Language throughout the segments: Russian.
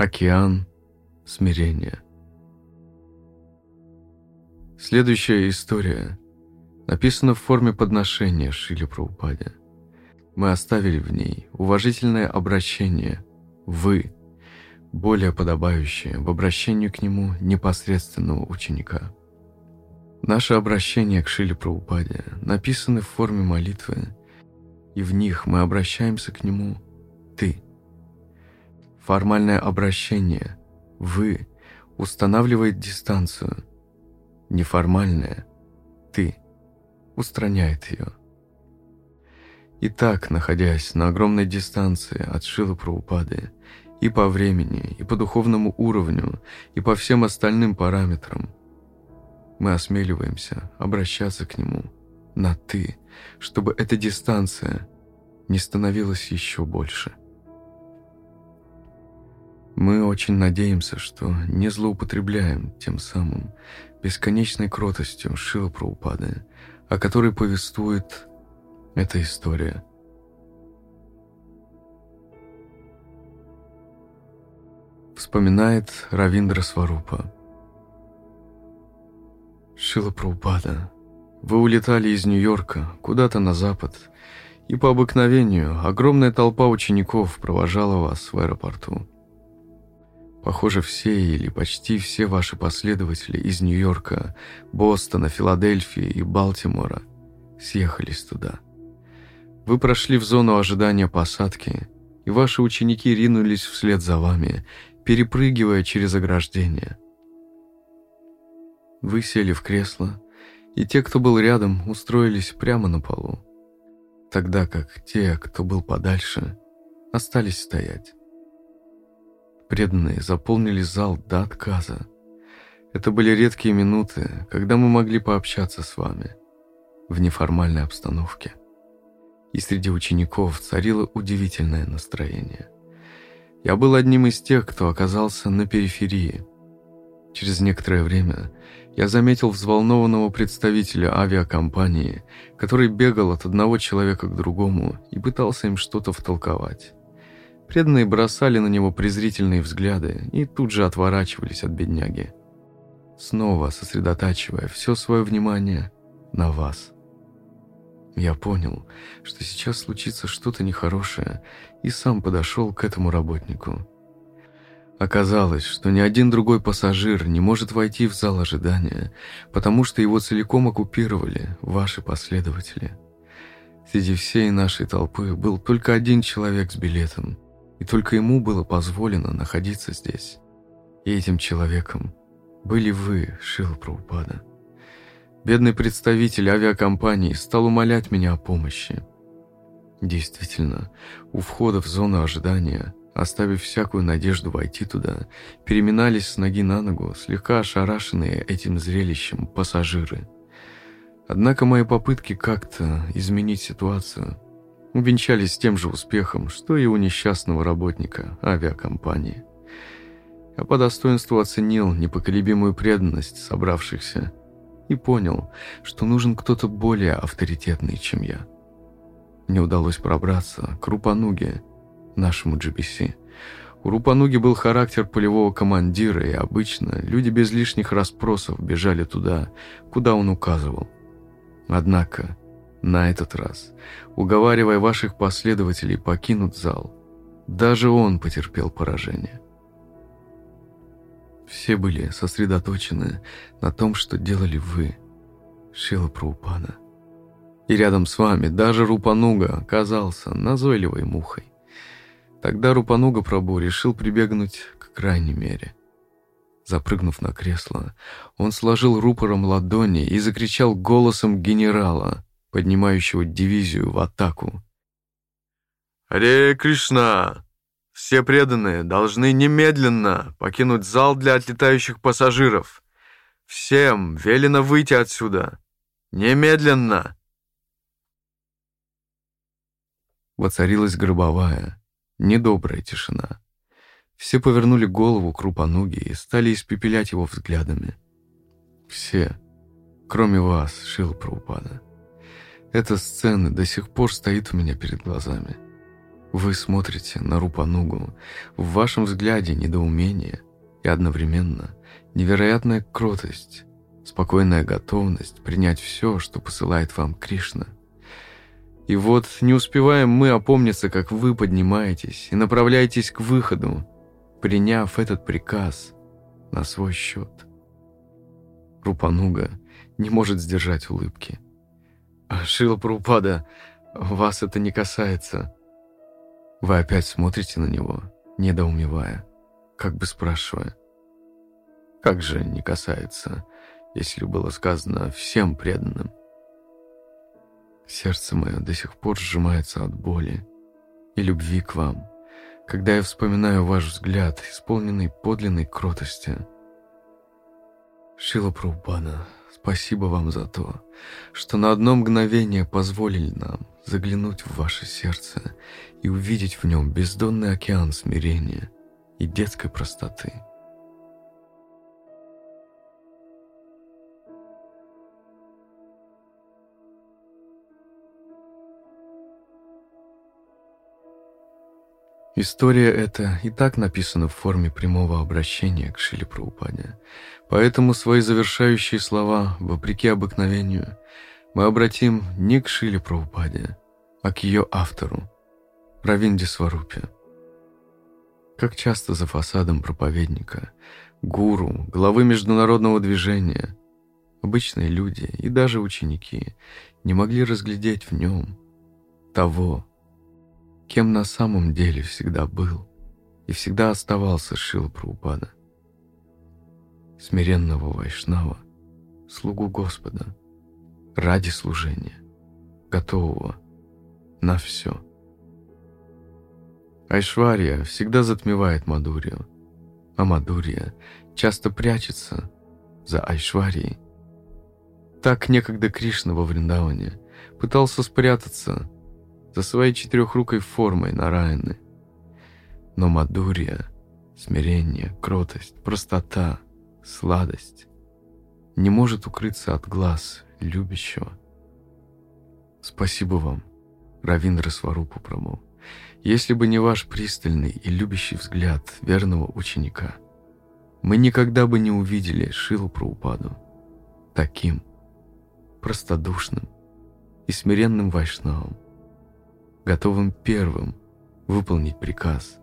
Океан смирения. Следующая история написана в форме подношения Шили Праупаде. Мы оставили в ней уважительное обращение «вы», более подобающее в обращении к нему непосредственного ученика. Наше обращение к Шиле Праупаде написаны в форме молитвы, и в них мы обращаемся к нему «ты». Формальное обращение «вы» устанавливает дистанцию. Неформальное «ты» устраняет ее. Итак, находясь на огромной дистанции от Шилы Праупады и по времени, и по духовному уровню, и по всем остальным параметрам, мы осмеливаемся обращаться к нему на «ты», чтобы эта дистанция не становилась еще больше. Мы очень надеемся, что не злоупотребляем тем самым бесконечной кротостью Шила Праупады, о которой повествует эта история. Вспоминает Равиндра Сварупа. Шила Праупада, вы улетали из Нью-Йорка куда-то на запад, и по обыкновению огромная толпа учеников провожала вас в аэропорту. Похоже, все или почти все ваши последователи из Нью-Йорка, Бостона, Филадельфии и Балтимора съехались туда. Вы прошли в зону ожидания посадки, и ваши ученики ринулись вслед за вами, перепрыгивая через ограждение – вы сели в кресло, и те, кто был рядом, устроились прямо на полу, тогда как те, кто был подальше, остались стоять. Преданные заполнили зал до отказа. Это были редкие минуты, когда мы могли пообщаться с вами в неформальной обстановке. И среди учеников царило удивительное настроение. Я был одним из тех, кто оказался на периферии. Через некоторое время я заметил взволнованного представителя авиакомпании, который бегал от одного человека к другому и пытался им что-то втолковать. Преданные бросали на него презрительные взгляды и тут же отворачивались от бедняги, снова сосредотачивая все свое внимание на вас. Я понял, что сейчас случится что-то нехорошее, и сам подошел к этому работнику. Оказалось, что ни один другой пассажир не может войти в зал ожидания, потому что его целиком оккупировали ваши последователи. Среди всей нашей толпы был только один человек с билетом, и только ему было позволено находиться здесь. И этим человеком были вы, Шила Праупада. Бедный представитель авиакомпании стал умолять меня о помощи. Действительно, у входа в зону ожидания – оставив всякую надежду войти туда, переминались с ноги на ногу, слегка ошарашенные этим зрелищем пассажиры. Однако мои попытки как-то изменить ситуацию увенчались тем же успехом, что и у несчастного работника авиакомпании. Я по достоинству оценил непоколебимую преданность собравшихся и понял, что нужен кто-то более авторитетный, чем я. Мне удалось пробраться к Рупануге, нашему GBC. У Рупануги был характер полевого командира, и обычно люди без лишних расспросов бежали туда, куда он указывал. Однако, на этот раз, уговаривая ваших последователей покинуть зал, даже он потерпел поражение. Все были сосредоточены на том, что делали вы, Шила Праупана. И рядом с вами даже Рупануга оказался назойливой мухой. Тогда Рупануга Прабу решил прибегнуть к крайней мере. Запрыгнув на кресло, он сложил рупором ладони и закричал голосом генерала, поднимающего дивизию в атаку. «Аре Кришна! Все преданные должны немедленно покинуть зал для отлетающих пассажиров. Всем велено выйти отсюда. Немедленно!» Воцарилась гробовая, Недобрая тишина. Все повернули голову к Рупануге и стали испепелять его взглядами. Все, кроме вас, Шила Праупада. Эта сцена до сих пор стоит у меня перед глазами. Вы смотрите на Рупанугу, в вашем взгляде недоумение и одновременно невероятная кротость, спокойная готовность принять все, что посылает вам Кришна. И вот не успеваем мы опомниться, как вы поднимаетесь и направляетесь к выходу, приняв этот приказ на свой счет. Рупануга не может сдержать улыбки. Шила Прупада, вас это не касается. Вы опять смотрите на него, недоумевая, как бы спрашивая. Как же не касается, если было сказано всем преданным? Сердце мое до сих пор сжимается от боли и любви к вам, когда я вспоминаю ваш взгляд, исполненный подлинной кротости. Шила Прабхупада, спасибо вам за то, что на одно мгновение позволили нам заглянуть в ваше сердце и увидеть в нем бездонный океан смирения и детской простоты. История эта и так написана в форме прямого обращения к Шиле Праупаде, поэтому свои завершающие слова, вопреки обыкновению, мы обратим не к Шиле Праупаде, а к ее автору, Равинде Сварупе. Как часто за фасадом проповедника, гуру, главы международного движения, обычные люди и даже ученики не могли разглядеть в нем того, кем на самом деле всегда был и всегда оставался Шила Прабхупада. Смиренного Вайшнава, слугу Господа, ради служения, готового на все. Айшвария всегда затмевает Мадурию, а Мадурия часто прячется за Айшварией. Так некогда Кришна во Вриндаване пытался спрятаться за своей четырехрукой формой Нараяны. Но Мадурия, смирение, кротость, простота, сладость не может укрыться от глаз любящего. Спасибо вам, Равиндра Сварупу Праму. Если бы не ваш пристальный и любящий взгляд верного ученика, мы никогда бы не увидели Шилу Праупаду таким простодушным и смиренным вайшнавом, готовым первым выполнить приказ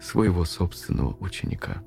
своего собственного ученика.